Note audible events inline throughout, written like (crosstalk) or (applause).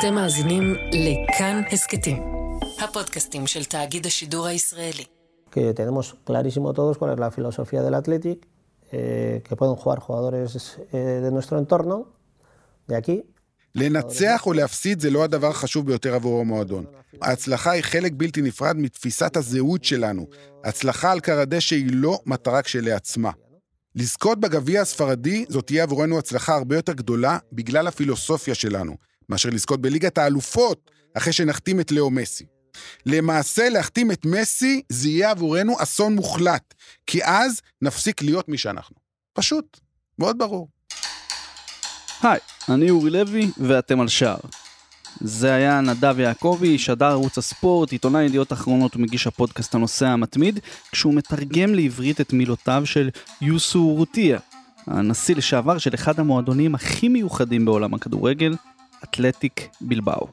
אתם מאזינים לכאן הסכתים, הפודקאסטים של תאגיד השידור הישראלי. que tenemos clarísimo todos cuál es la filosofía del Athletic, eh, que pueden jugar jugadores eh, de nuestro entorno, de aquí. לנצח או להפסיד זה לא הדבר החשוב ביותר עבור המועדון. ההצלחה היא חלק בלתי נפרד מתפיסת הזהות שלנו. הצלחה על קר הדשא היא לא מטרה כשלעצמה. לזכות בגביע הספרדי זאת תהיה עבורנו הצלחה הרבה יותר גדולה בגלל הפילוסופיה שלנו, מאשר לזכות בליגת האלופות אחרי שנחתים את לאו מסי. למעשה, להחתים את מסי זה יהיה עבורנו אסון מוחלט, כי אז נפסיק להיות מי שאנחנו. פשוט, מאוד ברור. היי, אני אורי לוי ואתם על שער. זה היה נדב יעקבי, שדר ערוץ הספורט, עיתונאי ידיעות אחרונות ומגיש הפודקאסט הנוסע המתמיד, כשהוא מתרגם לעברית את מילותיו של יוסו רוטיה, הנשיא לשעבר של אחד המועדונים הכי מיוחדים בעולם הכדורגל, אתלטיק בלבאו.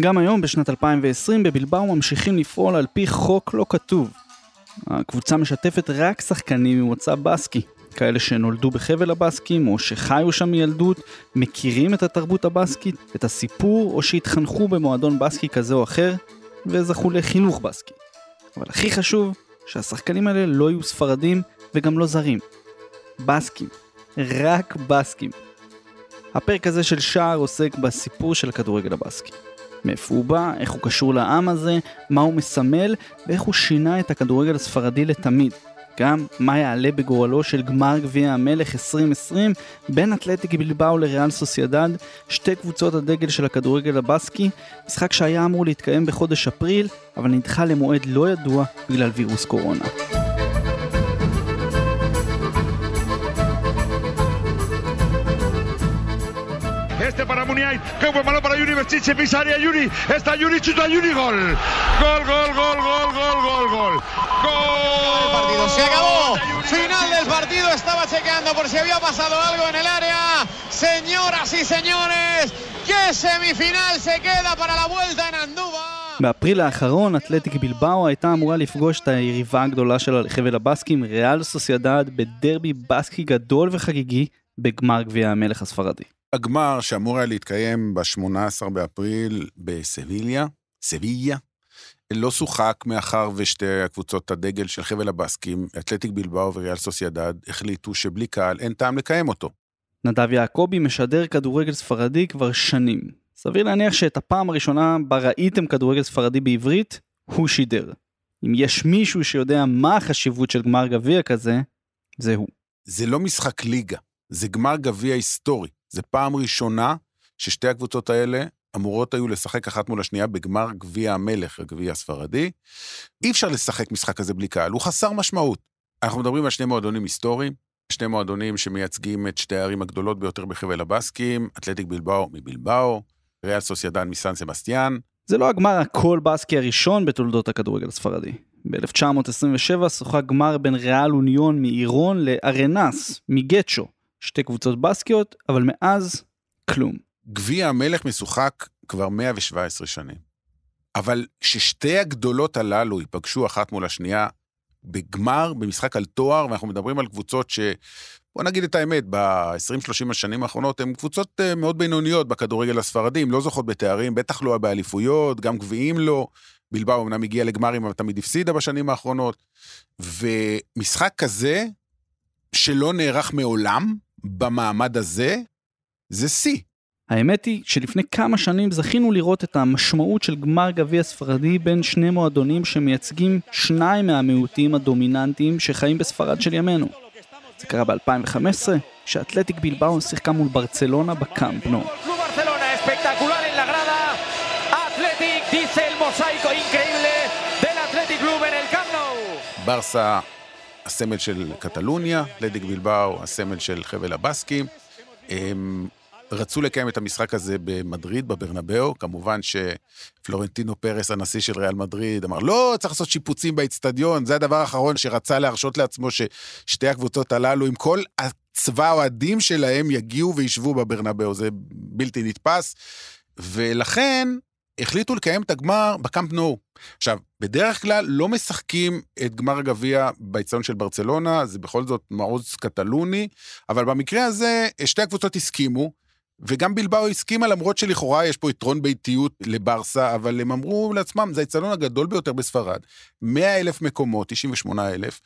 גם היום, בשנת 2020, בבלבאו ממשיכים לפעול על פי חוק לא כתוב. הקבוצה משתפת רק שחקנים ממוצא בסקי, כאלה שנולדו בחבל הבסקים או שחיו שם מילדות, מכירים את התרבות הבסקית, את הסיפור, או שהתחנכו במועדון בסקי כזה או אחר, וזכו לחינוך בסקי. אבל הכי חשוב, שהשחקנים האלה לא יהיו ספרדים וגם לא זרים. בסקים. רק בסקים. הפרק הזה של שער עוסק בסיפור של הכדורגל הבסקי. מאיפה הוא בא, איך הוא קשור לעם הזה, מה הוא מסמל, ואיך הוא שינה את הכדורגל הספרדי לתמיד. גם מה יעלה בגורלו של גמר גביע המלך 2020 בין אתלטיק בלבאו לריאל סוסיידד, שתי קבוצות הדגל של הכדורגל הבסקי, משחק שהיה אמור להתקיים בחודש אפריל, אבל נדחה למועד לא ידוע בגלל וירוס קורונה. Muniain. Qué buen balón para Yuri Berchiche. Pisa área Yuri. Está Yuri, chuta Yuri. Gol. Gol, gol, gol, gol, gol, gol, gol. Gol. El partido se acabó. Final del partido. Estaba chequeando por si había pasado algo en el área. Señoras y señores, ¿qué semifinal se queda para la vuelta en Anduva? באפריל האחרון, אתלטיק בילבאו הייתה אמורה לפגוש את היריבה הגדולה שלה לחבל הבסקים, ריאל סוסיידד, בדרבי בסקי גדול וחגיגי, בגמר גביע המלך הספרדי. הגמר שאמור היה להתקיים ב-18 באפריל בסביליה, סביליה, לא שוחק מאחר ושתי הקבוצות הדגל של חבל הבסקים, אתלטיק בילבאו וריאל סוסיידד, החליטו שבלי קהל אין טעם לקיים אותו. נדב יעקבי משדר כדורגל ספרדי כבר שנים. סביר להניח שאת הפעם הראשונה בה ראיתם כדורגל ספרדי בעברית, הוא שידר. אם יש מישהו שיודע מה החשיבות של גמר גביע כזה, זה הוא. זה לא משחק ליגה, זה גמר גביע היסטורי. זה פעם ראשונה ששתי הקבוצות האלה אמורות היו לשחק אחת מול השנייה בגמר גביע המלך, הגביע הספרדי. אי אפשר לשחק משחק כזה בלי קהל, הוא חסר משמעות. אנחנו מדברים על שני מועדונים היסטוריים, שני מועדונים שמייצגים את שתי הערים הגדולות ביותר בחבל הבסקים, אתלטיק בלבאו מבלבאו, ריאל סוסיידן מסן סבסטיאן. זה לא הגמר הכל בסקי הראשון בתולדות הכדורגל הספרדי. ב-1927 שוחק גמר בין ריאל אוניון מאירון לארנס מגצ'ו. שתי קבוצות בסקיות, אבל מאז, כלום. גביע המלך משוחק כבר 117 שנים. אבל כששתי הגדולות הללו ייפגשו אחת מול השנייה בגמר, במשחק על תואר, ואנחנו מדברים על קבוצות ש... בוא נגיד את האמת, ב-20-30 השנים האחרונות הן קבוצות אה, מאוד בינוניות בכדורגל הספרדים, לא זוכות בתארים, בטח לא באליפויות, גם גביעים לא. בלבאו אמנם הגיע לגמרים, אבל תמיד הפסידה בשנים האחרונות. ומשחק כזה, שלא נערך מעולם, במעמד הזה, זה שיא. האמת היא שלפני כמה שנים זכינו לראות את המשמעות של גמר גביע ספרדי בין שני מועדונים שמייצגים שניים מהמיעוטים הדומיננטיים שחיים בספרד של ימינו. זה קרה ב-2015, כשאתלטיק בלבאו שיחקה מול ברצלונה בקאמפ נו. ברסה הסמל של קטלוניה, לדיק בלבאו, הסמל של חבל הבסקים. הם רצו לקיים את המשחק הזה במדריד, בברנבאו. כמובן שפלורנטינו פרס, הנשיא של ריאל מדריד, אמר, לא, צריך לעשות שיפוצים באיצטדיון, זה הדבר האחרון שרצה להרשות לעצמו ששתי הקבוצות הללו, עם כל הצבא האוהדים שלהם, יגיעו וישבו בברנבאו. זה בלתי נתפס. ולכן, החליטו לקיים את הגמר בקאמפ נו. עכשיו, בדרך כלל לא משחקים את גמר הגביע באצטדיון של ברצלונה, זה בכל זאת מעוז קטלוני, אבל במקרה הזה שתי הקבוצות הסכימו, וגם בלבאו הסכימה, למרות שלכאורה יש פה יתרון ביתיות לברסה, אבל הם אמרו לעצמם, זה האצטדיון הגדול ביותר בספרד, 100 אלף מקומות, 98 אלף,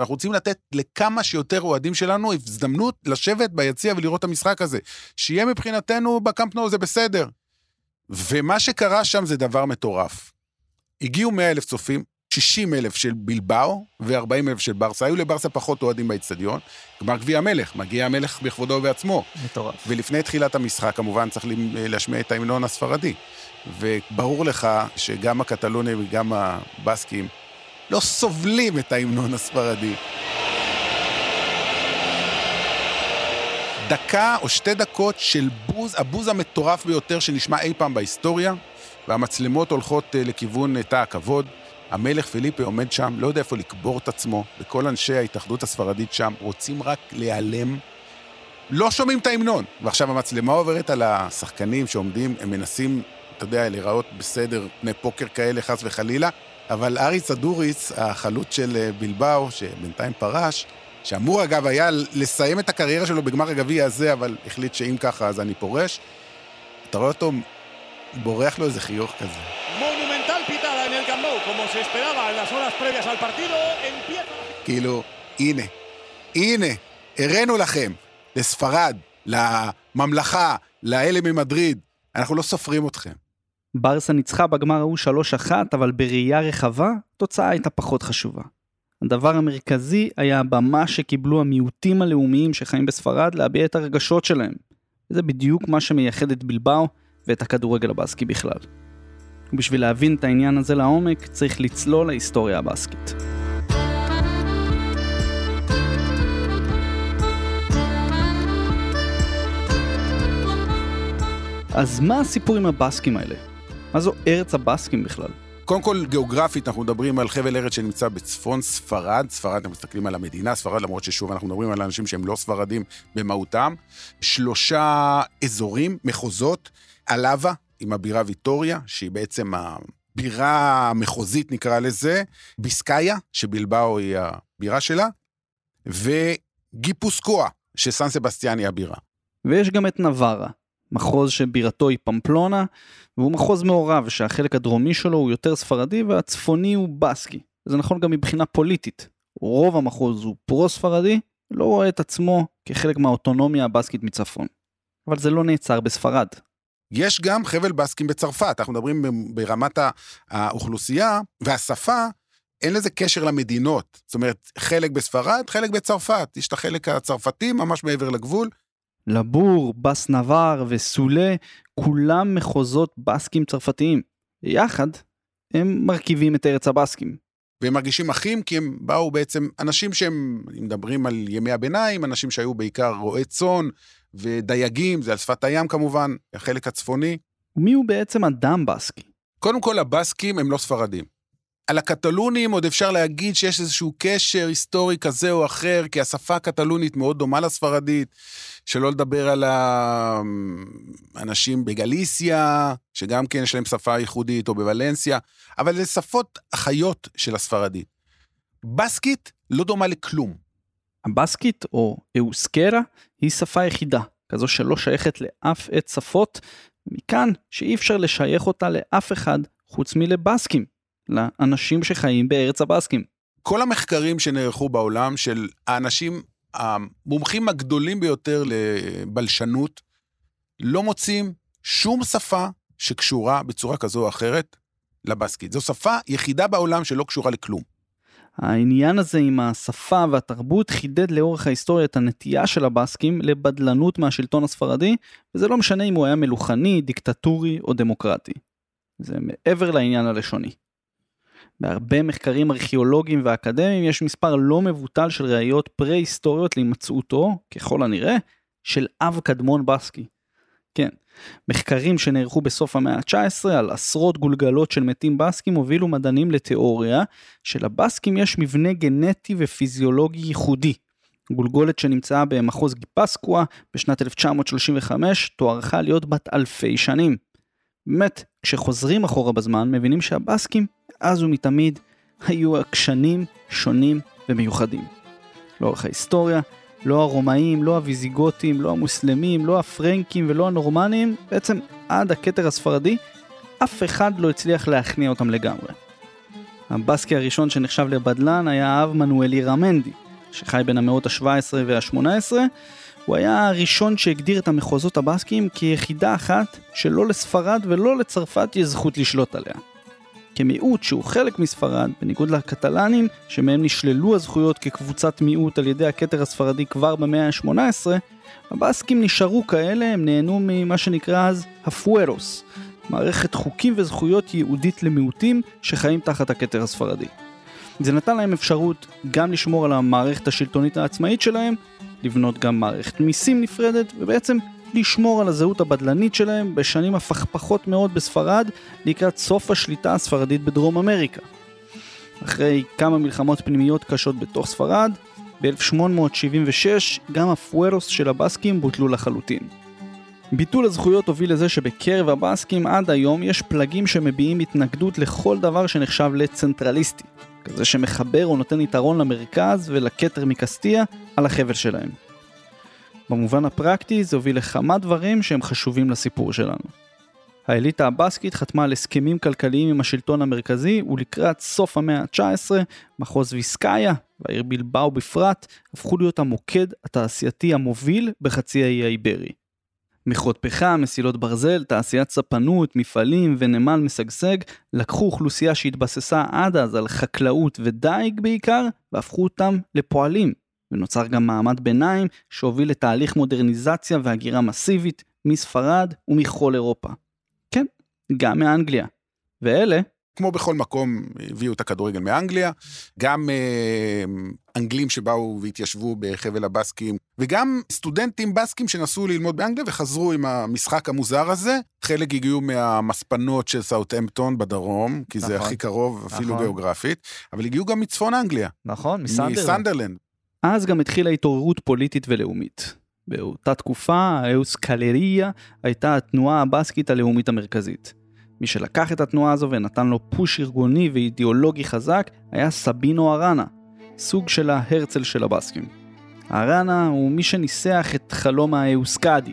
אנחנו רוצים לתת לכמה שיותר אוהדים שלנו הזדמנות לשבת ביציע ולראות את המשחק הזה. שיהיה מבחינתנו בקמפנו זה בסדר. ומה שקרה שם זה דבר מטורף. הגיעו 100 אלף צופים, 60 אלף של בלבאו ו-40 אלף של ברסה. היו לברסה פחות אוהדים באצטדיון. גמר גביע המלך, מגיע המלך בכבודו ובעצמו. מטורף. ולפני תחילת המשחק, כמובן, צריך להשמיע את ההמנון הספרדי. וברור לך שגם הקטלונים וגם הבסקים לא סובלים את ההמנון הספרדי. דקה או שתי דקות של בוז, הבוז המטורף ביותר שנשמע אי פעם בהיסטוריה, והמצלמות הולכות אה, לכיוון אה, תא הכבוד. המלך פיליפה עומד שם, לא יודע איפה לקבור את עצמו, וכל אנשי ההתאחדות הספרדית שם רוצים רק להיעלם. לא שומעים את ההמנון. ועכשיו המצלמה עוברת על השחקנים שעומדים, הם מנסים, אתה יודע, להיראות בסדר, פני פוקר כאלה, חס וחלילה, אבל אריס אדוריס, החלוץ של אה, בלבאו, שבינתיים פרש, שאמור אגב היה לסיים את הקריירה שלו בגמר הגביע הזה, אבל החליט שאם ככה אז אני פורש, אתה רואה אותו בורח לו איזה חיוך כזה. כאילו, הנה, הנה, הראינו לכם, לספרד, לממלכה, לאלה ממדריד, אנחנו לא סופרים אתכם. ברסה ניצחה בגמר ההוא 3-1, אבל בראייה רחבה, התוצאה הייתה פחות חשובה. הדבר המרכזי היה הבמה שקיבלו המיעוטים הלאומיים שחיים בספרד להביע את הרגשות שלהם. זה בדיוק מה שמייחד את בלבאו ואת הכדורגל הבאסקי בכלל. ובשביל להבין את העניין הזה לעומק, צריך לצלול להיסטוריה הבאסקית. אז מה הסיפור עם הבאסקים האלה? מה זו ארץ הבאסקים בכלל? קודם כל, גיאוגרפית, אנחנו מדברים על חבל ארץ שנמצא בצפון ספרד. ספרד, אנחנו מסתכלים על המדינה, ספרד, למרות ששוב, אנחנו מדברים על אנשים שהם לא ספרדים במהותם. שלושה אזורים, מחוזות, עלבה, עם הבירה ויטוריה, שהיא בעצם הבירה המחוזית, נקרא לזה, ביסקאיה, שבלבאו היא הבירה שלה, וגיפוסקואה, שסן סבסטיאן היא הבירה. ויש גם את נווארה, מחוז שבירתו היא פמפלונה, והוא מחוז מעורב שהחלק הדרומי שלו הוא יותר ספרדי והצפוני הוא בסקי. זה נכון גם מבחינה פוליטית. רוב המחוז הוא פרו-ספרדי, לא רואה את עצמו כחלק מהאוטונומיה הבסקית מצפון. אבל זה לא נעצר בספרד. יש גם חבל בסקים בצרפת, אנחנו מדברים ברמת האוכלוסייה והשפה, אין לזה קשר למדינות. זאת אומרת, חלק בספרד, חלק בצרפת. יש את החלק הצרפתי ממש מעבר לגבול, לבור, בס נבר וסולה, כולם מחוזות בסקים צרפתיים. יחד, הם מרכיבים את ארץ הבסקים. והם מרגישים אחים כי הם באו בעצם, אנשים שהם, אם מדברים על ימי הביניים, אנשים שהיו בעיקר רועי צאן ודייגים, זה על שפת הים כמובן, החלק הצפוני. מי הוא בעצם אדם בסקי? קודם כל, הבסקים הם לא ספרדים. על הקטלונים עוד אפשר להגיד שיש איזשהו קשר היסטורי כזה או אחר, כי השפה הקטלונית מאוד דומה לספרדית, שלא לדבר על האנשים בגליסיה, שגם כן יש להם שפה ייחודית, או בוולנסיה, אבל זה שפות אחיות של הספרדית. בסקית לא דומה לכלום. הבסקית, או אוסקרה, היא שפה יחידה, כזו שלא שייכת לאף עת שפות, מכאן שאי אפשר לשייך אותה לאף אחד חוץ מלבסקים. לאנשים שחיים בארץ הבאסקים. כל המחקרים שנערכו בעולם של האנשים המומחים הגדולים ביותר לבלשנות, לא מוצאים שום שפה שקשורה בצורה כזו או אחרת לבסקית. זו שפה יחידה בעולם שלא קשורה לכלום. העניין הזה עם השפה והתרבות חידד לאורך ההיסטוריה את הנטייה של הבסקים לבדלנות מהשלטון הספרדי, וזה לא משנה אם הוא היה מלוכני, דיקטטורי או דמוקרטי. זה מעבר לעניין הלשוני. בהרבה מחקרים ארכיאולוגיים ואקדמיים יש מספר לא מבוטל של ראיות פרה-היסטוריות להימצאותו, ככל הנראה, של אב קדמון בסקי. כן, מחקרים שנערכו בסוף המאה ה-19 על עשרות גולגלות של מתים בסקים הובילו מדענים לתיאוריה שלבסקים יש מבנה גנטי ופיזיולוגי ייחודי. גולגולת שנמצאה במחוז גיפסקואה בשנת 1935 תוארכה להיות בת אלפי שנים. באמת, כשחוזרים אחורה בזמן מבינים שהבסקים מאז ומתמיד היו עקשנים, שונים ומיוחדים. לאורך ההיסטוריה לא הרומאים, לא הוויזיגותים, לא המוסלמים, לא הפרנקים ולא הנורמנים, בעצם עד הכתר הספרדי, אף אחד לא הצליח להכניע אותם לגמרי. הבסקי הראשון שנחשב לבדלן היה האב מנואלי רמנדי, שחי בין המאות ה-17 וה-18, הוא היה הראשון שהגדיר את המחוזות הבסקיים כיחידה אחת שלא לספרד ולא לצרפת יש זכות לשלוט עליה. כמיעוט שהוא חלק מספרד, בניגוד לקטלנים, שמהם נשללו הזכויות כקבוצת מיעוט על ידי הכתר הספרדי כבר במאה ה-18, הבסקים נשארו כאלה, הם נהנו ממה שנקרא אז הפוארוס, מערכת חוקים וזכויות ייעודית למיעוטים שחיים תחת הכתר הספרדי. זה נתן להם אפשרות גם לשמור על המערכת השלטונית העצמאית שלהם, לבנות גם מערכת מיסים נפרדת, ובעצם לשמור על הזהות הבדלנית שלהם בשנים הפכפכות מאוד בספרד לקראת סוף השליטה הספרדית בדרום אמריקה. אחרי כמה מלחמות פנימיות קשות בתוך ספרד, ב-1876 גם הפוארוס של הבסקים בוטלו לחלוטין. ביטול הזכויות הוביל לזה שבקרב הבסקים עד היום יש פלגים שמביעים התנגדות לכל דבר שנחשב לצנטרליסטי, כזה שמחבר או נותן יתרון למרכז ולכתר מקסטיה על החבל שלהם. במובן הפרקטי זה הוביל לכמה דברים שהם חשובים לסיפור שלנו. האליטה הבסקית חתמה על הסכמים כלכליים עם השלטון המרכזי, ולקראת סוף המאה ה-19, מחוז ויסקאיה, והעיר בלבאו בפרט, הפכו להיות המוקד התעשייתי המוביל בחצי האי האיברי. מכרות פחם, מסילות ברזל, תעשיית ספנות, מפעלים ונמל משגשג, לקחו אוכלוסייה שהתבססה עד אז על חקלאות ודייג בעיקר, והפכו אותם לפועלים, ונוצר גם מעמד ביניים שהוביל לתהליך מודרניזציה והגירה מסיבית מספרד ומכל אירופה. כן, גם מאנגליה. ואלה כמו בכל מקום, הביאו את הכדורגל מאנגליה, גם אה, אנגלים שבאו והתיישבו בחבל הבסקים, וגם סטודנטים בסקים שנסעו ללמוד באנגליה וחזרו עם המשחק המוזר הזה. חלק הגיעו מהמספנות של סאוטהמפטון בדרום, כי נכון, זה הכי קרוב אפילו נכון. גיאוגרפית, אבל הגיעו גם מצפון אנגליה. נכון, מסנדרלנד. מסנדרלנד. אז גם התחילה התעוררות פוליטית ולאומית. באותה תקופה, האוס קלריה הייתה התנועה הבסקית הלאומית המרכזית. מי שלקח את התנועה הזו ונתן לו פוש ארגוני ואידיאולוגי חזק היה סבינו ארנה, סוג של ההרצל של הבסקים. ארנה הוא מי שניסח את חלום האוסקדי,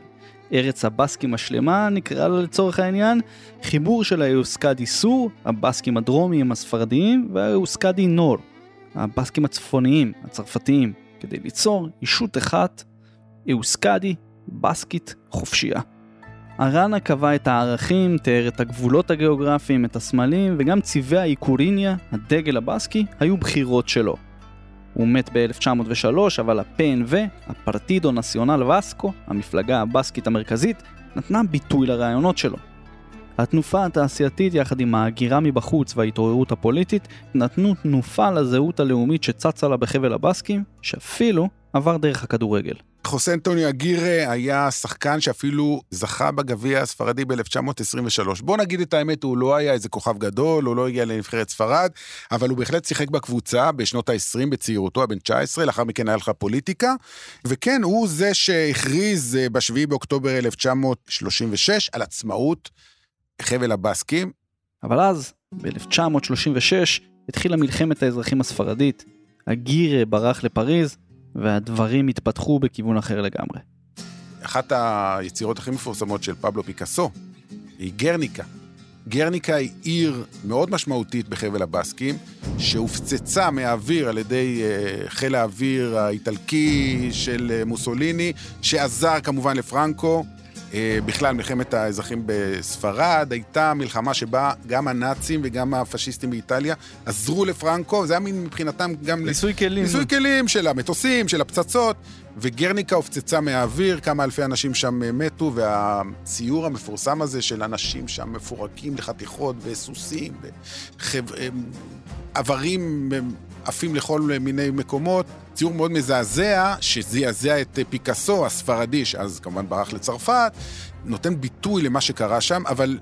ארץ הבסקים השלמה נקרא לה לצורך העניין, חיבור של האוסקדי סור, הבסקים הדרומיים הספרדיים, והאוסקדי נור, הבסקים הצפוניים, הצרפתיים, כדי ליצור אישות אחת, אוסקדי, בסקית, חופשייה. ארנה קבע את הערכים, תיאר את הגבולות הגיאוגרפיים, את הסמלים, וגם צבעי האיקוריניה, הדגל הבסקי, היו בחירות שלו. הוא מת ב-1903, אבל ה-PNV, הפרטידו נציונל וסקו, המפלגה הבסקית המרכזית, נתנה ביטוי לרעיונות שלו. התנופה התעשייתית יחד עם ההגירה מבחוץ וההתעוררות הפוליטית נתנו תנופה לזהות הלאומית שצצה לה בחבל הבסקים, שאפילו עבר דרך הכדורגל. חוסה אנטוניו אגירה היה שחקן שאפילו זכה בגביע הספרדי ב-1923. בוא נגיד את האמת, הוא לא היה איזה כוכב גדול, הוא לא הגיע לנבחרת ספרד, אבל הוא בהחלט שיחק בקבוצה בשנות ה-20 בצעירותו, הבן 19, לאחר מכן היה לך פוליטיקה. וכן, הוא זה שהכריז אה, ב-7 באוקטובר 1936 על עצמאות חבל הבסקים. אבל אז, ב-1936, התחילה מלחמת האזרחים הספרדית. אגירה ברח לפריז, והדברים התפתחו בכיוון אחר לגמרי. אחת היצירות הכי מפורסמות של פבלו פיקאסו היא גרניקה. גרניקה היא עיר מאוד משמעותית בחבל הבסקים, שהופצצה מהאוויר על ידי אה, חיל האוויר האיטלקי של אה, מוסוליני, שעזר כמובן לפרנקו בכלל, מלחמת האזרחים בספרד הייתה מלחמה שבה גם הנאצים וגם הפשיסטים באיטליה עזרו לפרנקו, זה היה מין מבחינתם גם... ניסוי כלים. ניסוי כלים של המטוסים, של הפצצות, וגרניקה הופצצה מהאוויר, כמה אלפי אנשים שם מתו, והציור המפורסם הזה של אנשים שם מפורקים לחתיכות וסוסים, ועברים עפים לכל מיני מקומות. ציור מאוד מזעזע, שזעזע את פיקאסו הספרדי, שאז כמובן ברח לצרפת, נותן ביטוי למה שקרה שם, אבל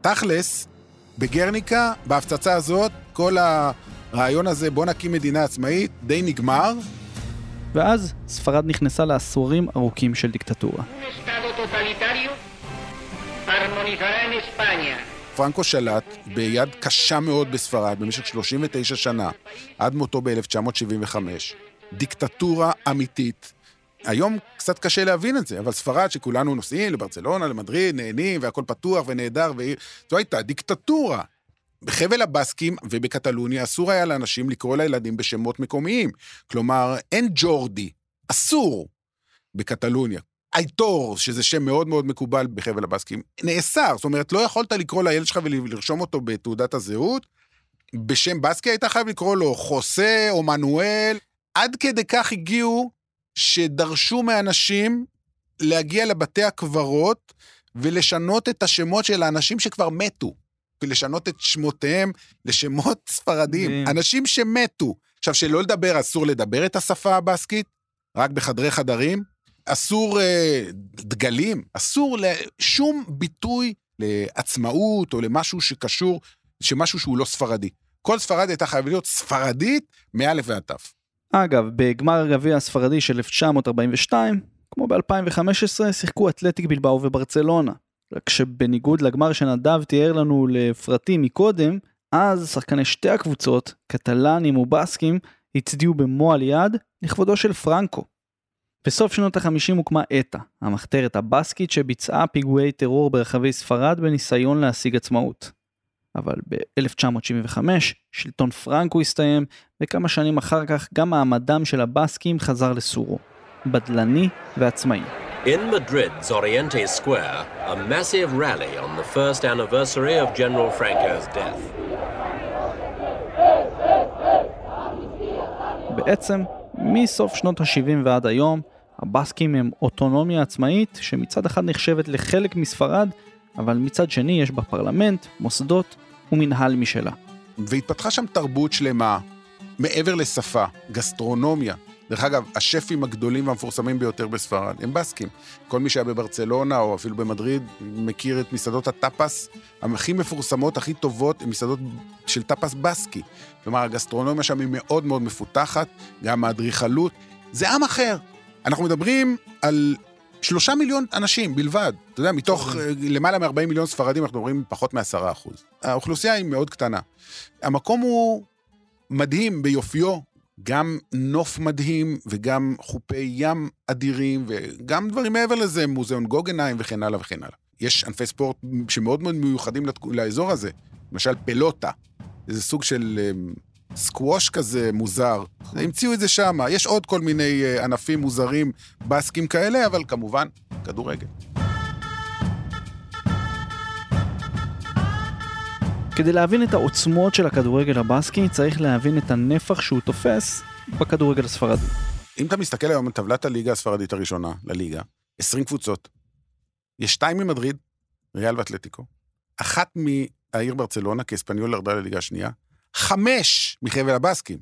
תכלס, בגרניקה, בהפצצה הזאת, כל הרעיון הזה, בוא נקים מדינה עצמאית, די נגמר. ואז ספרד נכנסה לעשורים ארוכים של דיקטטורה. פרנקו שלט ביד קשה מאוד בספרד במשך 39 שנה, עד מותו ב-1975. דיקטטורה אמיתית, היום קצת קשה להבין את זה, אבל ספרד שכולנו נוסעים לברצלונה, למדריד, נהנים והכל פתוח ונהדר, זו הייתה דיקטטורה. בחבל הבסקים ובקטלוניה אסור היה לאנשים לקרוא לילדים בשמות מקומיים. כלומר, אין ג'ורדי, אסור בקטלוניה. אייטור, שזה שם מאוד מאוד מקובל בחבל הבסקים, נאסר. זאת אומרת, לא יכולת לקרוא לילד שלך ולרשום אותו בתעודת הזהות. בשם בסקי היית חייב לקרוא לו חוסה או מנואל. עד כדי כך הגיעו שדרשו מאנשים להגיע לבתי הקברות ולשנות את השמות של האנשים שכבר מתו. ולשנות את שמותיהם לשמות (laughs) ספרדיים. אנשים שמתו. עכשיו, שלא לדבר, אסור לדבר את השפה הבסקית, רק בחדרי חדרים. אסור אה, דגלים, אסור לשום ביטוי לעצמאות או למשהו שקשור, שמשהו שהוא לא ספרדי. כל ספרדית הייתה חייבת להיות ספרדית מאלף ועד תף. אגב, בגמר הגביע הספרדי של 1942, כמו ב-2015, שיחקו אתלטיק בלבאו וברצלונה. רק שבניגוד לגמר שנדב תיאר לנו לפרטים מקודם, אז שחקני שתי הקבוצות, קטלנים ובסקים, הצדיעו במו על יד לכבודו של פרנקו. בסוף שנות ה-50 הוקמה אתא, המחתרת הבסקית שביצעה פיגועי טרור ברחבי ספרד בניסיון להשיג עצמאות. אבל ב-1975 שלטון פרנקו הסתיים, וכמה שנים אחר כך גם מעמדם של הבסקים חזר לסורו, בדלני ועצמאי. In Madrid's Oriente Square, a massive rally on the first anniversary of General Franco's death. בעצם, מסוף שנות ה-70 ועד היום, הבסקים הם אוטונומיה עצמאית שמצד אחד נחשבת לחלק מספרד, אבל מצד שני יש בה פרלמנט, מוסדות ומנהל משלה. והתפתחה שם תרבות שלמה, מעבר לשפה, גסטרונומיה. דרך אגב, השפים הגדולים והמפורסמים ביותר בספרד הם בסקים. כל מי שהיה בברצלונה או אפילו במדריד מכיר את מסעדות הטאפס הכי מפורסמות, הכי טובות, הן מסעדות של טאפס בסקי. כלומר, הגסטרונומיה שם היא מאוד מאוד מפותחת, גם האדריכלות. זה עם אחר. אנחנו מדברים על שלושה מיליון אנשים בלבד. אתה יודע, מתוך אה, למעלה מ-40 מיליון ספרדים, אנחנו מדברים פחות מ-10 אחוז. האוכלוסייה היא מאוד קטנה. המקום הוא מדהים ביופיו, גם נוף מדהים וגם חופי ים אדירים וגם דברים מעבר לזה, מוזיאון גוגנהיים וכן הלאה וכן הלאה. יש ענפי ספורט שמאוד מאוד מיוחדים לאזור הזה, למשל פלוטה, איזה סוג של אמ, סקווש כזה מוזר. המציאו את זה שם, יש עוד כל מיני אה, ענפים מוזרים בסקים כאלה, אבל כמובן, כדורגל. כדי להבין את העוצמות של הכדורגל הבסקי, צריך להבין את הנפח שהוא תופס בכדורגל הספרדי. אם אתה מסתכל היום על טבלת הליגה הספרדית הראשונה, לליגה, 20 קבוצות, יש שתיים ממדריד, ריאל ואתלטיקו, אחת מהעיר ברצלונה, כי אספניול ירדה לליגה השנייה, חמש מחבל הבסקים.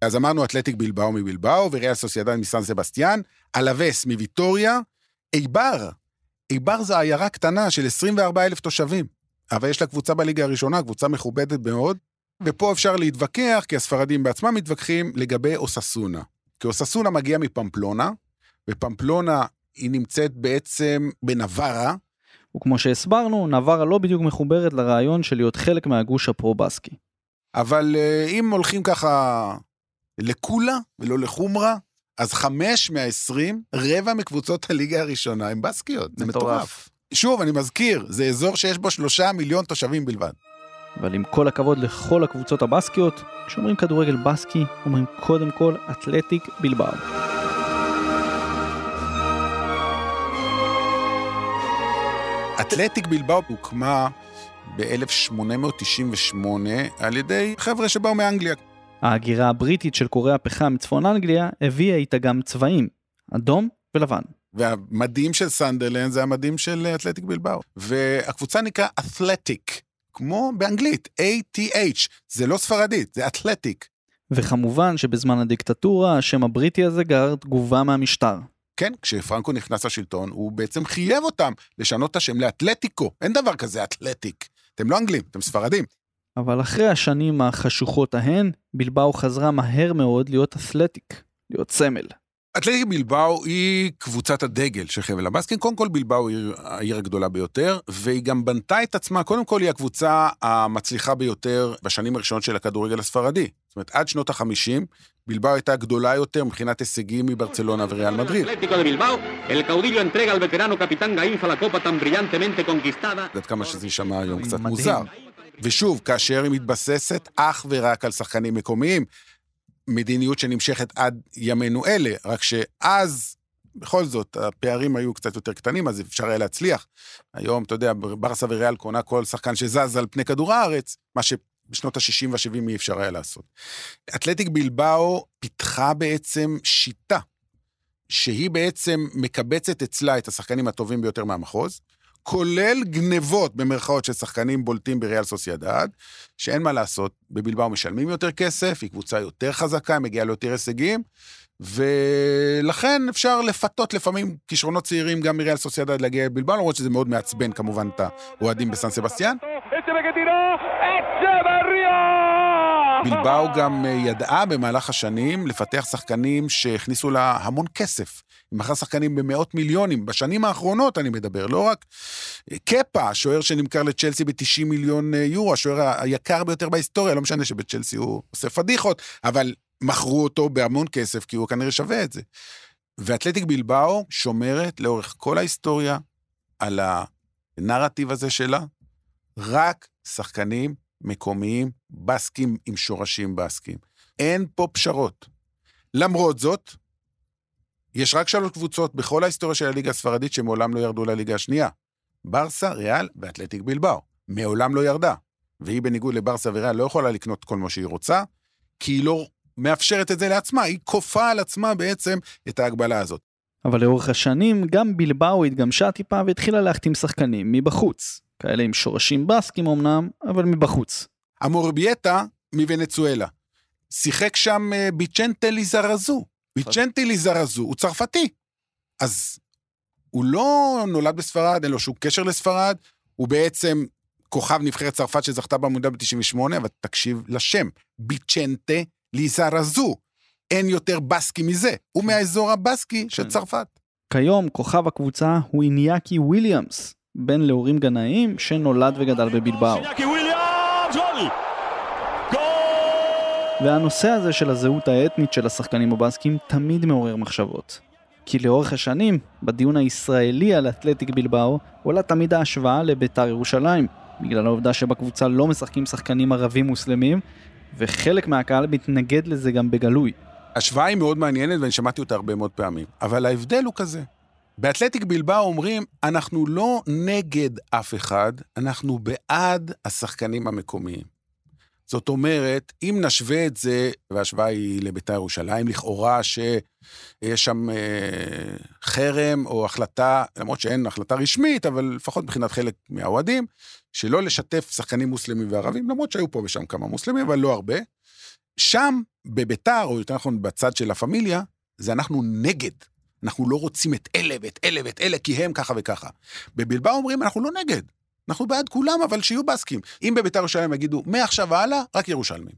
אז אמרנו אתלטיק בלבאו מבלבאו, וריאל סוסיידן מסן סבסטיאן, אלווס מוויטוריה, איבר. איבר זו עיירה קטנה של 24 אלף תושבים. אבל יש לה קבוצה בליגה הראשונה, קבוצה מכובדת מאוד, ופה אפשר להתווכח, כי הספרדים בעצמם מתווכחים לגבי אוססונה. כי אוססונה מגיעה מפמפלונה, ופמפלונה היא נמצאת בעצם בנברה. וכמו שהסברנו, נברה לא בדיוק מחוברת לרעיון של להיות חלק מהגוש הפרו-בסקי. אבל אה, אם הולכים ככה לקולה ולא לחומרה, אז חמש מהעשרים, רבע מקבוצות הליגה הראשונה הם בסקיות. זה מטורף. שוב, אני מזכיר, זה אזור שיש בו שלושה מיליון תושבים בלבד. אבל עם כל הכבוד לכל הקבוצות הבסקיות, כשאומרים כדורגל בסקי, אומרים קודם כל אתלטיק בלבאו. אתלטיק בלבאו הוקמה ב-1898 על ידי חבר'ה שבאו מאנגליה. ההגירה הבריטית של קורי הפחם מצפון אנגליה הביאה איתה גם צבעים, אדום ולבן. והמדים של סנדרלנד זה המדים של אתלטיק בלבאו. והקבוצה נקרא אתלטיק, כמו באנגלית, A-T-H, זה לא ספרדית, זה אתלטיק. וכמובן שבזמן הדיקטטורה, השם הבריטי הזה גר תגובה מהמשטר. כן, כשפרנקו נכנס לשלטון, הוא בעצם חייב אותם לשנות את השם לאתלטיקו. אין דבר כזה אתלטיק. אתם לא אנגלים, אתם ספרדים. אבל אחרי השנים החשוכות ההן, בלבאו חזרה מהר מאוד להיות אתלטיק, להיות סמל. אתלטיק בלבאו היא קבוצת הדגל של חבל הבאסקים. קודם כל בלבאו היא העיר הגדולה ביותר, והיא גם בנתה את עצמה, קודם כל היא הקבוצה המצליחה ביותר בשנים הראשונות של הכדורגל הספרדי. זאת אומרת, עד שנות ה-50, בלבאו הייתה גדולה יותר מבחינת הישגים מברצלונה וריאל מדריד. עד כמה שזה יישמע היום קצת. מוזר. ושוב, כאשר היא מתבססת אך ורק על שחקנים מקומיים, מדיניות שנמשכת עד ימינו אלה, רק שאז, בכל זאת, הפערים היו קצת יותר קטנים, אז אפשר היה להצליח. היום, אתה יודע, ברסה וריאל קונה כל שחקן שזז על פני כדור הארץ, מה שבשנות ה-60 וה-70 אי אפשר היה לעשות. אתלטיק בלבאו פיתחה בעצם שיטה, שהיא בעצם מקבצת אצלה את השחקנים הטובים ביותר מהמחוז, כולל גנבות במרכאות של שחקנים בולטים בריאל סוסיידד, שאין מה לעשות, בבלבאו משלמים יותר כסף, היא קבוצה יותר חזקה, מגיעה ליותר הישגים, ולכן אפשר לפתות לפעמים כישרונות צעירים גם מריאל סוסיידד להגיע לבלבאו, למרות שזה מאוד מעצבן כמובן את האוהדים בסן סבסטיאן. בלבאו גם אה, ידעה במהלך השנים לפתח שחקנים שהכניסו לה המון כסף. היא מכרה שחקנים במאות מיליונים, בשנים האחרונות אני מדבר, לא רק אה, קפה, השוער שנמכר לצ'לסי ב-90 מיליון אה, יורו, השוער היקר ביותר בהיסטוריה, לא משנה שבצ'לסי הוא עושה פדיחות, אבל מכרו אותו בהמון כסף, כי הוא כנראה שווה את זה. ואתלטיק בלבאו שומרת לאורך כל ההיסטוריה על הנרטיב הזה שלה, רק שחקנים מקומיים, בסקים עם שורשים בסקים. אין פה פשרות. למרות זאת, יש רק שלוש קבוצות בכל ההיסטוריה של הליגה הספרדית שמעולם לא ירדו לליגה השנייה. ברסה, ריאל ואתלטיק בלבאו. מעולם לא ירדה. והיא בניגוד לברסה וריאל לא יכולה לקנות כל מה שהיא רוצה, כי היא לא מאפשרת את זה לעצמה, היא כופה על עצמה בעצם את ההגבלה הזאת. אבל לאורך השנים גם בלבאו התגמשה טיפה והתחילה להחתים שחקנים מבחוץ. כאלה עם שורשים בסקים אמנם, אבל מבחוץ. המורבייטה מוונצואלה. שיחק שם אה, ביצ'נטה ליזרזו. ביצ'נטה ליזרזו הוא צרפתי. אז הוא לא נולד בספרד, אין לו שום קשר לספרד, הוא בעצם כוכב נבחרת צרפת שזכתה במונדיאל ב-98, אבל תקשיב לשם, ביצ'נטה ליזרזו. אין יותר בסקי מזה, הוא מהאזור הבסקי של כן. צרפת. כיום כוכב הקבוצה הוא איניאקי וויליאמס, בן להורים גנאים שנולד וגדל בבלבאו. והנושא הזה של הזהות האתנית של השחקנים הבסקים תמיד מעורר מחשבות. כי לאורך השנים, בדיון הישראלי על אתלטיק בלבאו, עולה תמיד ההשוואה לביתר ירושלים, בגלל העובדה שבקבוצה לא משחקים שחקנים ערבים מוסלמים, וחלק מהקהל מתנגד לזה גם בגלוי. השוואה היא מאוד מעניינת ואני שמעתי אותה הרבה מאוד פעמים, אבל ההבדל הוא כזה. באתלטיק בלבאו אומרים, אנחנו לא נגד אף אחד, אנחנו בעד השחקנים המקומיים. זאת אומרת, אם נשווה את זה, וההשוואה היא לביתר ירושלים, לכאורה שיש שם אה, חרם או החלטה, למרות שאין החלטה רשמית, אבל לפחות מבחינת חלק מהאוהדים, שלא לשתף שחקנים מוסלמים וערבים, למרות שהיו פה ושם כמה מוסלמים, אבל לא הרבה. שם, בביתר, או יותר נכון בצד של הפמיליה, זה אנחנו נגד. אנחנו לא רוצים את אלה ואת אלה ואת אלה, כי הם ככה וככה. בבלבאו אומרים, אנחנו לא נגד. אנחנו בעד כולם, אבל שיהיו בסקים. אם בביתר ירושלים יגידו, מעכשיו והלאה, רק ירושלמים.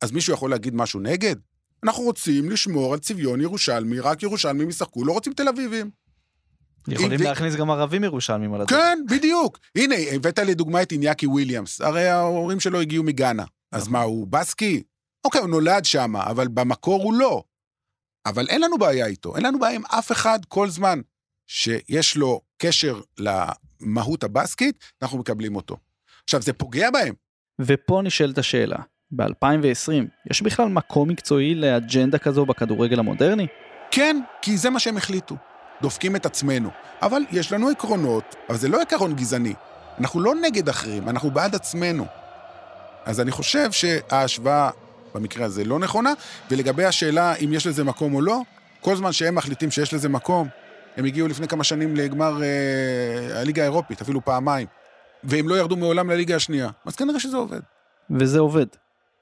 אז מישהו יכול להגיד משהו נגד? אנחנו רוצים לשמור על צביון ירושלמי, רק ירושלמים ישחקו, לא רוצים תל אביבים. יכולים אם- להכניס גם ערבים ירושלמים על הדרך. כן, בדיוק. הנה, הבאת לדוגמה את איניאקי וויליאמס. הרי ההורים שלו הגיעו מגאנה. אז מה, הוא בסקי? אוקיי, הוא נולד שם, אבל במקור הוא לא. אבל אין לנו בעיה איתו. אין לנו בעיה עם אף אחד כל זמן שיש לו קשר למהות הבסקית, אנחנו מקבלים אותו. עכשיו, זה פוגע בהם. ופה נשאלת השאלה, ב-2020 יש בכלל מקום מקצועי לאג'נדה כזו בכדורגל המודרני? כן, כי זה מה שהם החליטו. דופקים את עצמנו. אבל יש לנו עקרונות, אבל זה לא עקרון גזעני. אנחנו לא נגד אחרים, אנחנו בעד עצמנו. אז אני חושב שההשוואה במקרה הזה לא נכונה, ולגבי השאלה אם יש לזה מקום או לא, כל זמן שהם מחליטים שיש לזה מקום, הם הגיעו לפני כמה שנים לגמר אה, הליגה האירופית, אפילו פעמיים, והם לא ירדו מעולם לליגה השנייה, אז כנראה שזה עובד. וזה עובד.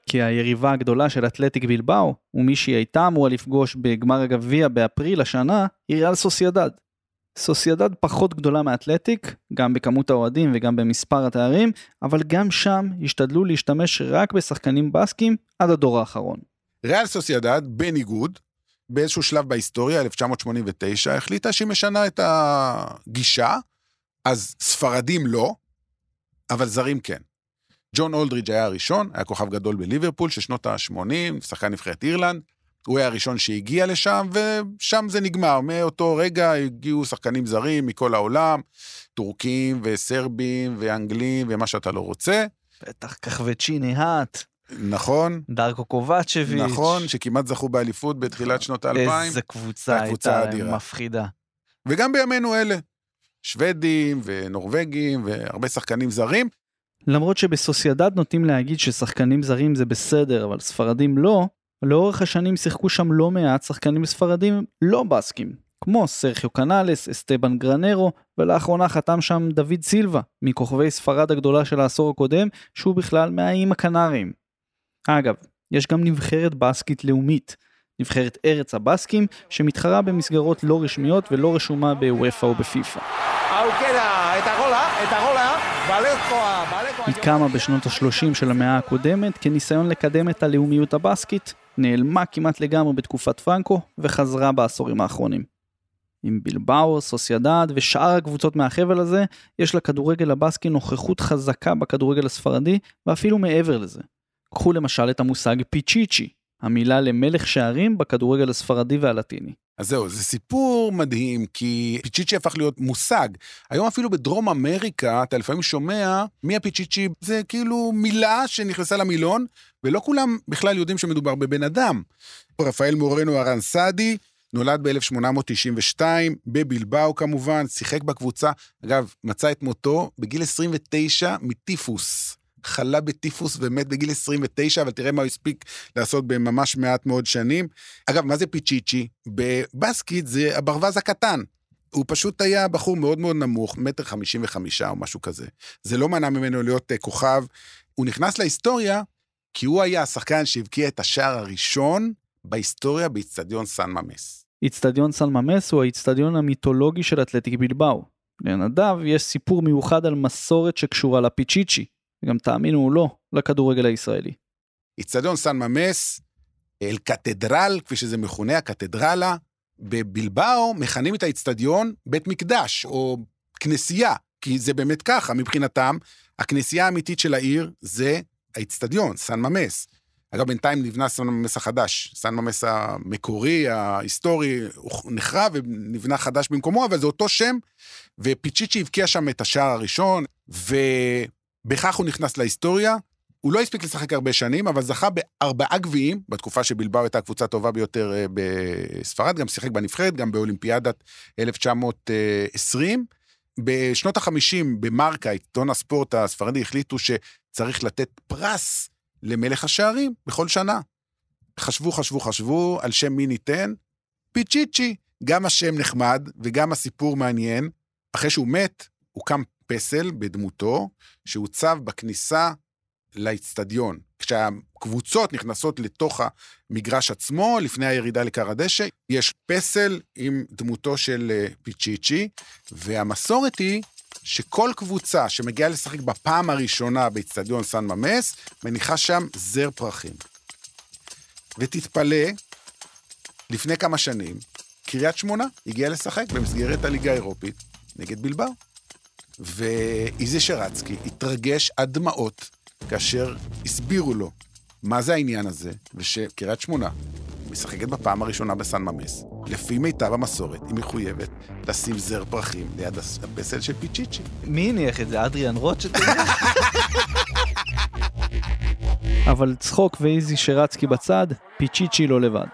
כי היריבה הגדולה של אתלטיק בלבאו, ומי שהיא הייתה אמורה לפגוש בגמר הגביע באפריל השנה, היא ריאל סוסיידד. סוסיידד פחות גדולה מאתלטיק, גם בכמות האוהדים וגם במספר התארים, אבל גם שם השתדלו להשתמש רק בשחקנים בסקים עד הדור האחרון. ריאל סוסיידד, בניגוד, באיזשהו שלב בהיסטוריה, 1989, החליטה שהיא משנה את הגישה, אז ספרדים לא, אבל זרים כן. ג'ון אולדריץ' היה הראשון, היה כוכב גדול בליברפול של שנות ה-80, שחקן נבחרת אירלנד. הוא היה הראשון שהגיע לשם, ושם זה נגמר. מאותו רגע הגיעו שחקנים זרים מכל העולם, טורקים וסרבים ואנגלים ומה שאתה לא רוצה. בטח קחבצ'יני האט, נכון, דרקו קובצ'ביץ'. נכון, שכמעט זכו באליפות בתחילת שנות האלפיים. איזה קבוצה הייתה האדירה. מפחידה. וגם בימינו אלה. שוודים ונורבגים והרבה שחקנים זרים. למרות שבסוסיידד נוטים להגיד ששחקנים זרים זה בסדר, אבל ספרדים לא, לאורך השנים שיחקו שם לא מעט שחקנים ספרדים לא בסקים, כמו סרחיו קנאלס, אסטבן גרנרו, ולאחרונה חתם שם דוד סילבה, מכוכבי ספרד הגדולה של העשור הקודם, שהוא בכלל מהאיים הקנריים. אגב, יש גם נבחרת בסקית לאומית, נבחרת ארץ הבסקים, שמתחרה במסגרות לא רשמיות ולא רשומה בוופא או בפיפ"א. Balekoa... היא קמה בשנות ה-30 של המאה הקודמת כניסיון לקדם את הלאומיות הבסקית, נעלמה כמעט לגמרי בתקופת פרנקו וחזרה בעשורים האחרונים. עם בלבאו, סוסיידד ושאר הקבוצות מהחבל הזה, יש לכדורגל הבסקי נוכחות חזקה בכדורגל הספרדי ואפילו מעבר לזה. קחו למשל את המושג פיצ'יצ'י, המילה למלך שערים בכדורגל הספרדי והלטיני. אז זהו, זה סיפור מדהים, כי פיצ'יצ'י הפך להיות מושג. היום אפילו בדרום אמריקה, אתה לפעמים שומע מי הפיצ'יצ'י, זה כאילו מילה שנכנסה למילון, ולא כולם בכלל יודעים שמדובר בבן אדם. רפאל מורנו ארנסדי, נולד ב-1892, בבלבאו כמובן, שיחק בקבוצה. אגב, מצא את מותו בגיל 29 מטיפוס. חלה בטיפוס ומת בגיל 29, אבל תראה מה הוא הספיק לעשות בממש מעט מאוד שנים. אגב, מה זה פיצ'יצ'י? בבסקית זה הברווז הקטן. הוא פשוט היה בחור מאוד מאוד נמוך, מטר חמישים וחמישה או משהו כזה. זה לא מנע ממנו להיות uh, כוכב. הוא נכנס להיסטוריה כי הוא היה השחקן שהבקיע את השער הראשון בהיסטוריה באיצטדיון סן ממס. איצטדיון סן ממס הוא האיצטדיון המיתולוגי של אתלטיק בלבאו. לנדב יש סיפור מיוחד על מסורת שקשורה לפיצ'יצ'י, וגם תאמינו או לא, לכדורגל הישראלי. איצטדיון סן ממס, אל קתדרל, כפי שזה מכונה, הקתדרלה, בבלבאו מכנים את האיצטדיון בית מקדש, או כנסייה, כי זה באמת ככה, מבחינתם, הכנסייה האמיתית של העיר זה האיצטדיון, סן ממס. אגב, בינתיים נבנה סן ממס החדש. סן ממס המקורי, ההיסטורי, הוא נחרב ונבנה חדש במקומו, אבל זה אותו שם, ופיצ'יצ'י הבקיע שם את השער הראשון, ובכך הוא נכנס להיסטוריה. הוא לא הספיק לשחק הרבה שנים, אבל זכה בארבעה גביעים, בתקופה שבלבאו הייתה הקבוצה הטובה ביותר אה, בספרד, גם שיחק בנבחרת, גם באולימפיאדת 1920. בשנות ה-50 במרקה, עיתון הספורט הספרדי, החליטו שצריך לתת פרס למלך השערים בכל שנה. חשבו, חשבו, חשבו, על שם מי ניתן? פיצ'יצ'י. גם השם נחמד וגם הסיפור מעניין. אחרי שהוא מת, הוקם פסל בדמותו, שהוצב בכניסה לאיצטדיון. כשהקבוצות נכנסות לתוך המגרש עצמו, לפני הירידה לכר הדשא, יש פסל עם דמותו של אה, פיצ'יצ'י, והמסורת היא שכל קבוצה שמגיעה לשחק בפעם הראשונה באיצטדיון סן ממס, מניחה שם זר פרחים. ותתפלא, לפני כמה שנים, קריית שמונה הגיעה לשחק במסגרת הליגה האירופית נגד בלבר. ואיזי שרצקי התרגש עד דמעות כאשר הסבירו לו מה זה העניין הזה, ושקריית שמונה משחקת בפעם הראשונה בסן ממס. לפי מיטב המסורת, היא מחויבת לשים זר פרחים ליד הפסל של פיצ'יצ'י. מי הניח את זה? אדריאן רוטשט? (laughs) אבל צחוק ואיזי שרצקי בצד, פיצ'יצ'י לא לבד.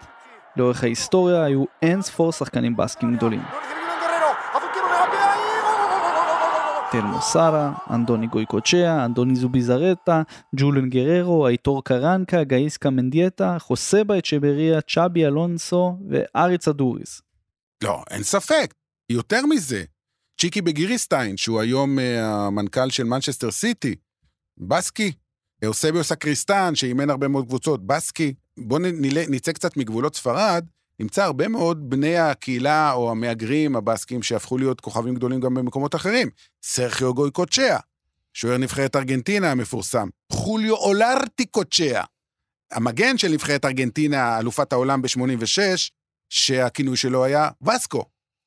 לאורך ההיסטוריה היו אין ספור שחקנים בסקים גדולים. טלמו סארה, אנדוני גויקוצ'יה, אנדוני זוביזרטה, חולן גררו, אייטור קרנקה, גאיסקה מנדיאטה, חוסבה אצ'בריה, צ'אבי אלונסו ואריץ אדוריס. לא, אין ספק. יותר מזה, צ'יקי בגיריסטיין, שהוא היום אה, המנכ"ל של מנצ'סטר סיטי, בסקי. אוסביו סקריסטן, שאימן הרבה מאוד קבוצות, בסקי. בואו נצא קצת מגבולות ספרד, נמצא הרבה מאוד בני הקהילה או המהגרים הבסקים שהפכו להיות כוכבים גדולים גם במקומות אחרים. סרחיו גויקוצ'יה, שוער נבחרת ארגנטינה המפורסם. חוליו אולרטי קוצ'יה, המגן של נבחרת ארגנטינה, אלופת העולם ב-86, שהכינוי שלו היה וסקו,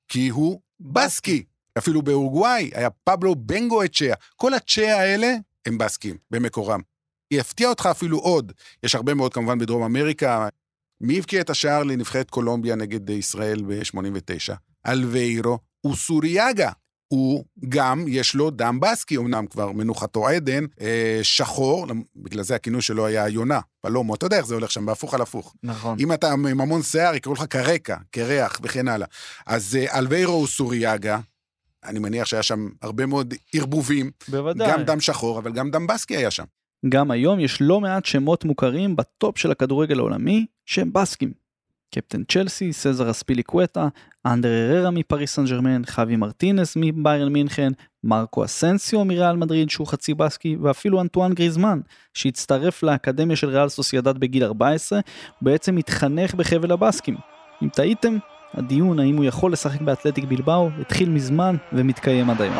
כי הוא בסקי. אפילו באורוגוואי היה פבלו בנגו אצ'יה. כל הצ'יה האלה הם בסקים במקורם. יפתיע אותך אפילו עוד, יש הרבה מאוד כמובן בדרום אמריקה. מי הבקיע את השער לנבחרת קולומביה נגד ישראל ב-89? אלוויירו אוסוריאגה. הוא גם, יש לו דם בסקי, אמנם כבר מנוחתו עדן, אה, שחור, בגלל זה הכינוי שלו היה יונה, פלומו, אתה יודע איך זה הולך שם, בהפוך על הפוך. נכון. אם אתה עם המון שיער, יקראו לך קרקע, קרח וכן הלאה. אז אה, אלוויירו אוסוריאגה, אני מניח שהיה שם הרבה מאוד ערבובים, בוודאי. גם דם שחור, אבל גם דם בסקי היה שם. גם היום יש לא מעט שמות מוכרים בטופ של הכדורגל העולמי שהם בסקים. קפטן צ'לסי, סזר אספילי קווטה, אנדר אררה מפריס סן ג'רמן, חווי מרטינס מביירן מינכן, מרקו אסנסיו מריאל מדריד שהוא חצי בסקי, ואפילו אנטואן גריזמן, שהצטרף לאקדמיה של ריאל סוסיידד בגיל 14, בעצם התחנך בחבל הבסקים. אם טעיתם, הדיון האם הוא יכול לשחק באתלטיק בלבאו התחיל מזמן ומתקיים עד היום.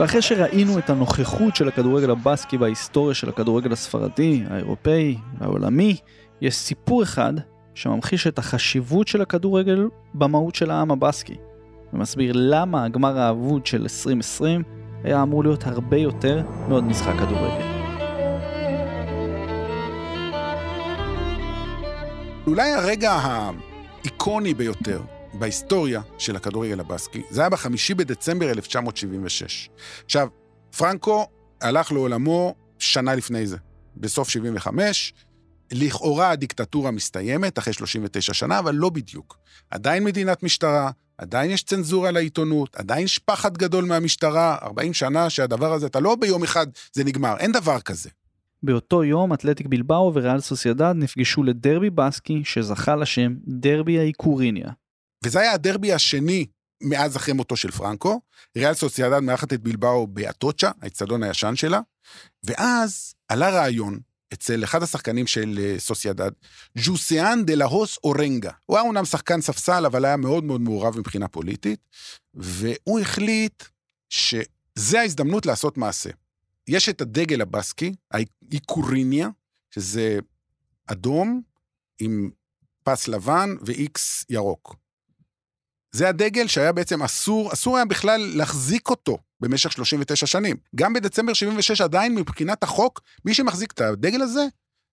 ואחרי שראינו את הנוכחות של הכדורגל הבסקי בהיסטוריה של הכדורגל הספרדי, האירופאי והעולמי, יש סיפור אחד שממחיש את החשיבות של הכדורגל במהות של העם הבסקי, ומסביר למה הגמר האבוד של 2020 היה אמור להיות הרבה יותר מעוד משחק כדורגל. אולי הרגע האיקוני ביותר בהיסטוריה של הכדורגל הבסקי, זה היה בחמישי בדצמבר 1976. עכשיו, פרנקו הלך לעולמו שנה לפני זה, בסוף 75, לכאורה הדיקטטורה מסתיימת אחרי 39 שנה, אבל לא בדיוק. עדיין מדינת משטרה, עדיין יש צנזורה לעיתונות, עדיין יש פחד גדול מהמשטרה, 40 שנה שהדבר הזה, אתה לא ביום אחד זה נגמר, אין דבר כזה. באותו יום אתלטיק בלבאו וריאל סוסיידד נפגשו לדרבי בסקי שזכה לשם דרבי האיקוריניה. וזה היה הדרבי השני מאז אחרי מותו של פרנקו. ריאל סוסיידד מארחת את בלבאו באטוצ'ה, האצטדיון הישן שלה, ואז עלה רעיון אצל אחד השחקנים של אה, סוסיידד, ג'וסיאן דה להוס אורנגה. הוא היה אומנם שחקן ספסל, אבל היה מאוד מאוד מעורב מבחינה פוליטית, והוא החליט שזה ההזדמנות לעשות מעשה. יש את הדגל הבסקי, האיקוריניה, שזה אדום עם פס לבן ו-X ירוק. זה הדגל שהיה בעצם אסור, אסור היה בכלל להחזיק אותו במשך 39 שנים. גם בדצמבר 76 עדיין מבחינת החוק, מי שמחזיק את הדגל הזה,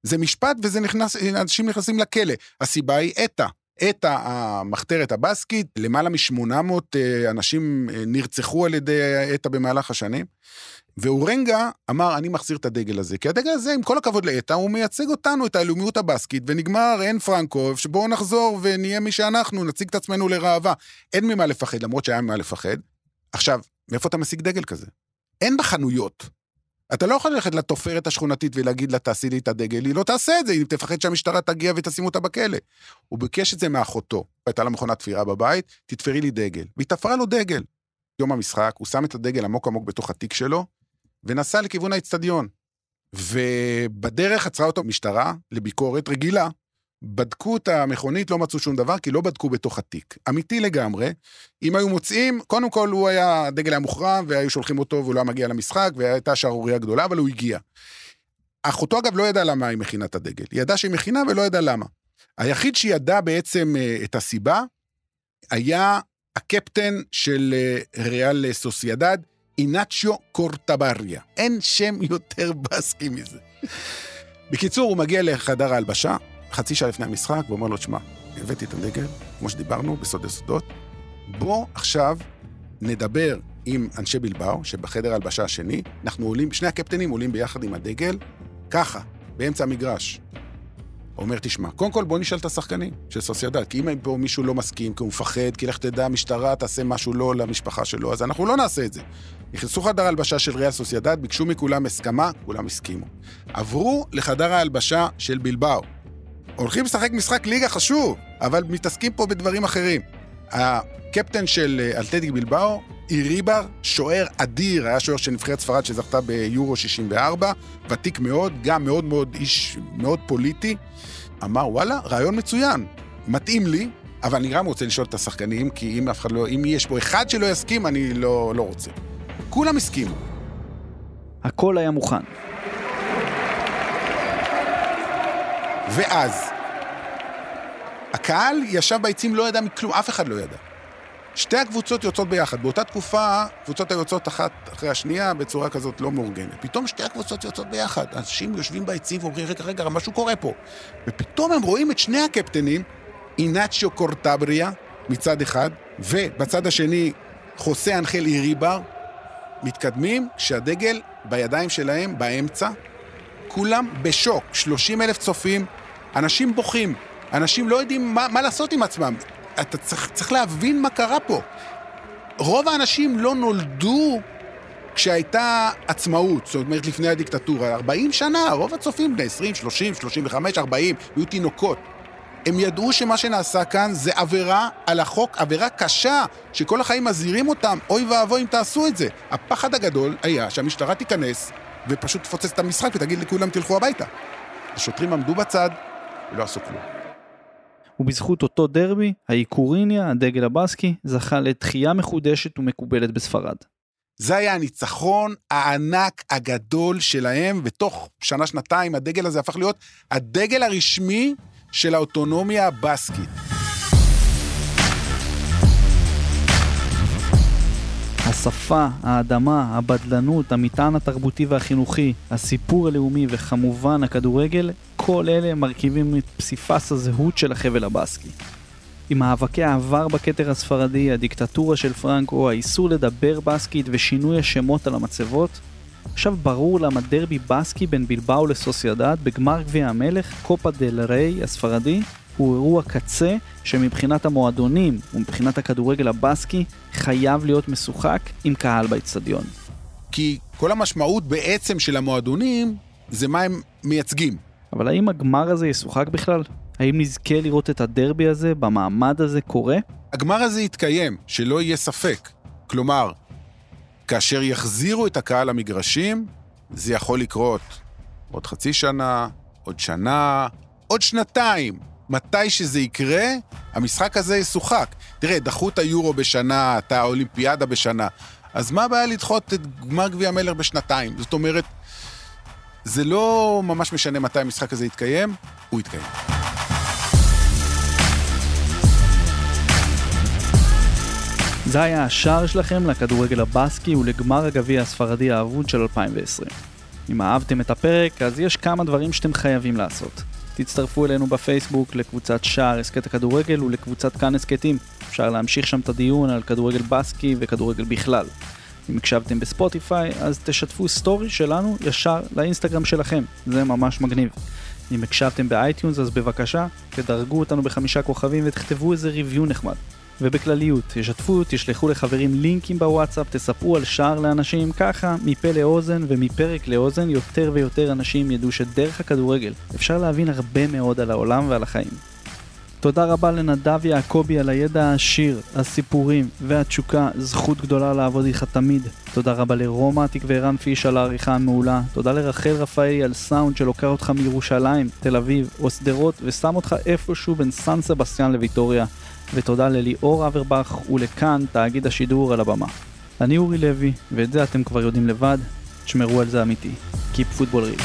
זה משפט וזה נכנס, אנשים נכנסים לכלא. הסיבה היא אתא. אתא, המחתרת הבסקית, למעלה מ-800 אה, אנשים אה, נרצחו על ידי אתא במהלך השנים. ואורנגה אמר, אני מחזיר את הדגל הזה, כי הדגל הזה, עם כל הכבוד לאתא, הוא מייצג אותנו, את הלאומיות הבסקית, ונגמר, אין פרנקו, שבואו נחזור ונהיה מי שאנחנו, נציג את עצמנו לראווה. אין ממה לפחד, למרות שהיה ממה לפחד. עכשיו, מאיפה אתה משיג דגל כזה? אין בחנויות. אתה לא יכול ללכת לתופרת השכונתית ולהגיד לה, תעשי לי את הדגל, היא לא תעשה את זה, אם תפחד שהמשטרה תגיע ותשים אותה בכלא. הוא ביקש את זה מאחותו, הייתה לה מכונת תפירה בבית, תתפרי לי דגל. והיא תפרה לו דגל. יום המשחק, הוא שם את הדגל עמוק עמוק בתוך התיק שלו, ונסע לכיוון האצטדיון. ובדרך עצרה אותו משטרה לביקורת רגילה. בדקו את המכונית, לא מצאו שום דבר, כי לא בדקו בתוך התיק. אמיתי לגמרי. אם היו מוצאים, קודם כל הוא היה, הדגל היה מוחרם, והיו שולחים אותו והוא לא היה מגיע למשחק, והייתה שערורייה גדולה, אבל הוא הגיע. אחותו אגב לא ידעה למה היא מכינה את הדגל. היא ידעה שהיא מכינה ולא ידעה למה. היחיד שידע בעצם אה, את הסיבה, היה הקפטן של אה, ריאל סוסיידד, אינאצ'יו קורטבריה. אין שם יותר (laughs) בסקי מזה. בקיצור, הוא מגיע לחדר ההלבשה, חצי שעה לפני המשחק, ואומר לו, שמע, הבאתי את הדגל, כמו שדיברנו, בסוד הסודות. בוא עכשיו נדבר עם אנשי בלבאו, שבחדר ההלבשה השני, אנחנו עולים, שני הקפטנים עולים ביחד עם הדגל, ככה, באמצע המגרש. אומר, תשמע, קודם כל בוא נשאל את השחקנים של סוסיידד, כי אם פה מישהו לא מסכים, כי הוא מפחד, כי לך תדע, המשטרה תעשה משהו לא למשפחה שלו, אז אנחנו לא נעשה את זה. נכנסו חדר ההלבשה של ריאל סוסיידד, ביקשו מכולם הסכמה, כולם הסכימו. עברו לחדר ההלבשה של בלבאו. הולכים לשחק משחק ליגה חשוב, אבל מתעסקים פה בדברים אחרים. הקפטן של אלטטיק בלבאו, איריבר, שוער אדיר, היה שוער של נבחרת ספרד שזכתה ביורו 64, ותיק מאוד, גם מאוד מאוד איש מאוד פוליטי. אמר, וואלה, רעיון מצוין, מתאים לי, אבל אני גם רוצה לשאול את השחקנים, כי אם אף אחד לא, אם יש פה אחד שלא יסכים, אני לא, לא רוצה. כולם הסכימו. הכל היה מוכן. ואז, הקהל ישב ביציעים, לא ידע מכלום, אף אחד לא ידע. שתי הקבוצות יוצאות ביחד. באותה תקופה, קבוצות היוצאות אחת אחרי השנייה בצורה כזאת לא מאורגנת. פתאום שתי הקבוצות יוצאות ביחד. אנשים יושבים ביציעים ואומרים, רגע, רגע, משהו קורה פה. ופתאום הם רואים את שני הקפטנים, אינאצ'יו קורטבריה מצד אחד, ובצד השני חוסה אנחל איריבר, מתקדמים כשהדגל בידיים שלהם באמצע, כולם בשוק, 30 אלף צופים, אנשים בוכים, אנשים לא יודעים מה, מה לעשות עם עצמם. אתה צריך, צריך להבין מה קרה פה. רוב האנשים לא נולדו כשהייתה עצמאות, זאת אומרת לפני הדיקטטורה, 40 שנה, רוב הצופים בני 20, 30, 35, 40, היו תינוקות. הם ידעו שמה שנעשה כאן זה עבירה על החוק, עבירה קשה, שכל החיים מזהירים אותם, אוי ואבוי אם תעשו את זה. הפחד הגדול היה שהמשטרה תיכנס ופשוט תפוצץ את המשחק ותגיד לכולם תלכו הביתה. השוטרים עמדו בצד ולא עשו כלום. ובזכות אותו דרבי, האיקוריניה, הדגל הבסקי, זכה לתחייה מחודשת ומקובלת בספרד. זה היה הניצחון הענק הגדול שלהם, ותוך שנה-שנתיים הדגל הזה הפך להיות הדגל הרשמי של האוטונומיה הבסקית. השפה, האדמה, הבדלנות, המטען התרבותי והחינוכי, הסיפור הלאומי וכמובן הכדורגל, כל אלה מרכיבים את פסיפס הזהות של החבל הבסקי. עם מאבקי העבר בכתר הספרדי, הדיקטטורה של פרנקו, האיסור לדבר בסקית ושינוי השמות על המצבות, עכשיו ברור למה דרבי בסקי בין בלבאו לסוסיידד בגמר גביע המלך, קופה דל ריי הספרדי, הוא אירוע קצה שמבחינת המועדונים ומבחינת הכדורגל הבסקי חייב להיות משוחק עם קהל באצטדיון. כי כל המשמעות בעצם של המועדונים זה מה הם מייצגים. אבל האם הגמר הזה ישוחק בכלל? האם נזכה לראות את הדרבי הזה במעמד הזה קורה? הגמר הזה יתקיים, שלא יהיה ספק. כלומר, כאשר יחזירו את הקהל למגרשים, זה יכול לקרות עוד חצי שנה, עוד שנה, עוד שנתיים. מתי שזה יקרה, המשחק הזה ישוחק. תראה, דחו את היורו בשנה, את האולימפיאדה בשנה, אז מה הבעיה לדחות את גמר גביע המלך בשנתיים? זאת אומרת, זה לא ממש משנה מתי המשחק הזה יתקיים, הוא יתקיים. זה היה השער שלכם לכדורגל הבסקי ולגמר הגביע הספרדי האבוד של 2020. אם אהבתם את הפרק, אז יש כמה דברים שאתם חייבים לעשות. תצטרפו אלינו בפייסבוק לקבוצת שער הסכת הכדורגל ולקבוצת כאן הסכתים. אפשר להמשיך שם את הדיון על כדורגל בסקי וכדורגל בכלל. אם הקשבתם בספוטיפיי, אז תשתפו story שלנו ישר לאינסטגרם שלכם, זה ממש מגניב. אם הקשבתם באייטיונס, אז בבקשה, תדרגו אותנו בחמישה כוכבים ותכתבו איזה review נחמד. ובכלליות, תשתפו, תשלחו לחברים לינקים בוואטסאפ, תספרו על שער לאנשים, ככה מפה לאוזן ומפרק לאוזן יותר ויותר אנשים ידעו שדרך הכדורגל אפשר להבין הרבה מאוד על העולם ועל החיים. תודה רבה לנדב יעקבי על הידע העשיר, הסיפורים והתשוקה, זכות גדולה לעבוד איתך תמיד. תודה רבה לרומטיק וערן פיש על העריכה המעולה. תודה לרחל רפאלי על סאונד שלוקח אותך מירושלים, תל אביב או שדרות ושם אותך איפשהו בין סן סבסטיאן לוויטוריה. ותודה לליאור אברבך ולכאן, תאגיד השידור על הבמה. אני אורי לוי, ואת זה אתם כבר יודעים לבד, תשמרו על זה אמיתי. Keep football real.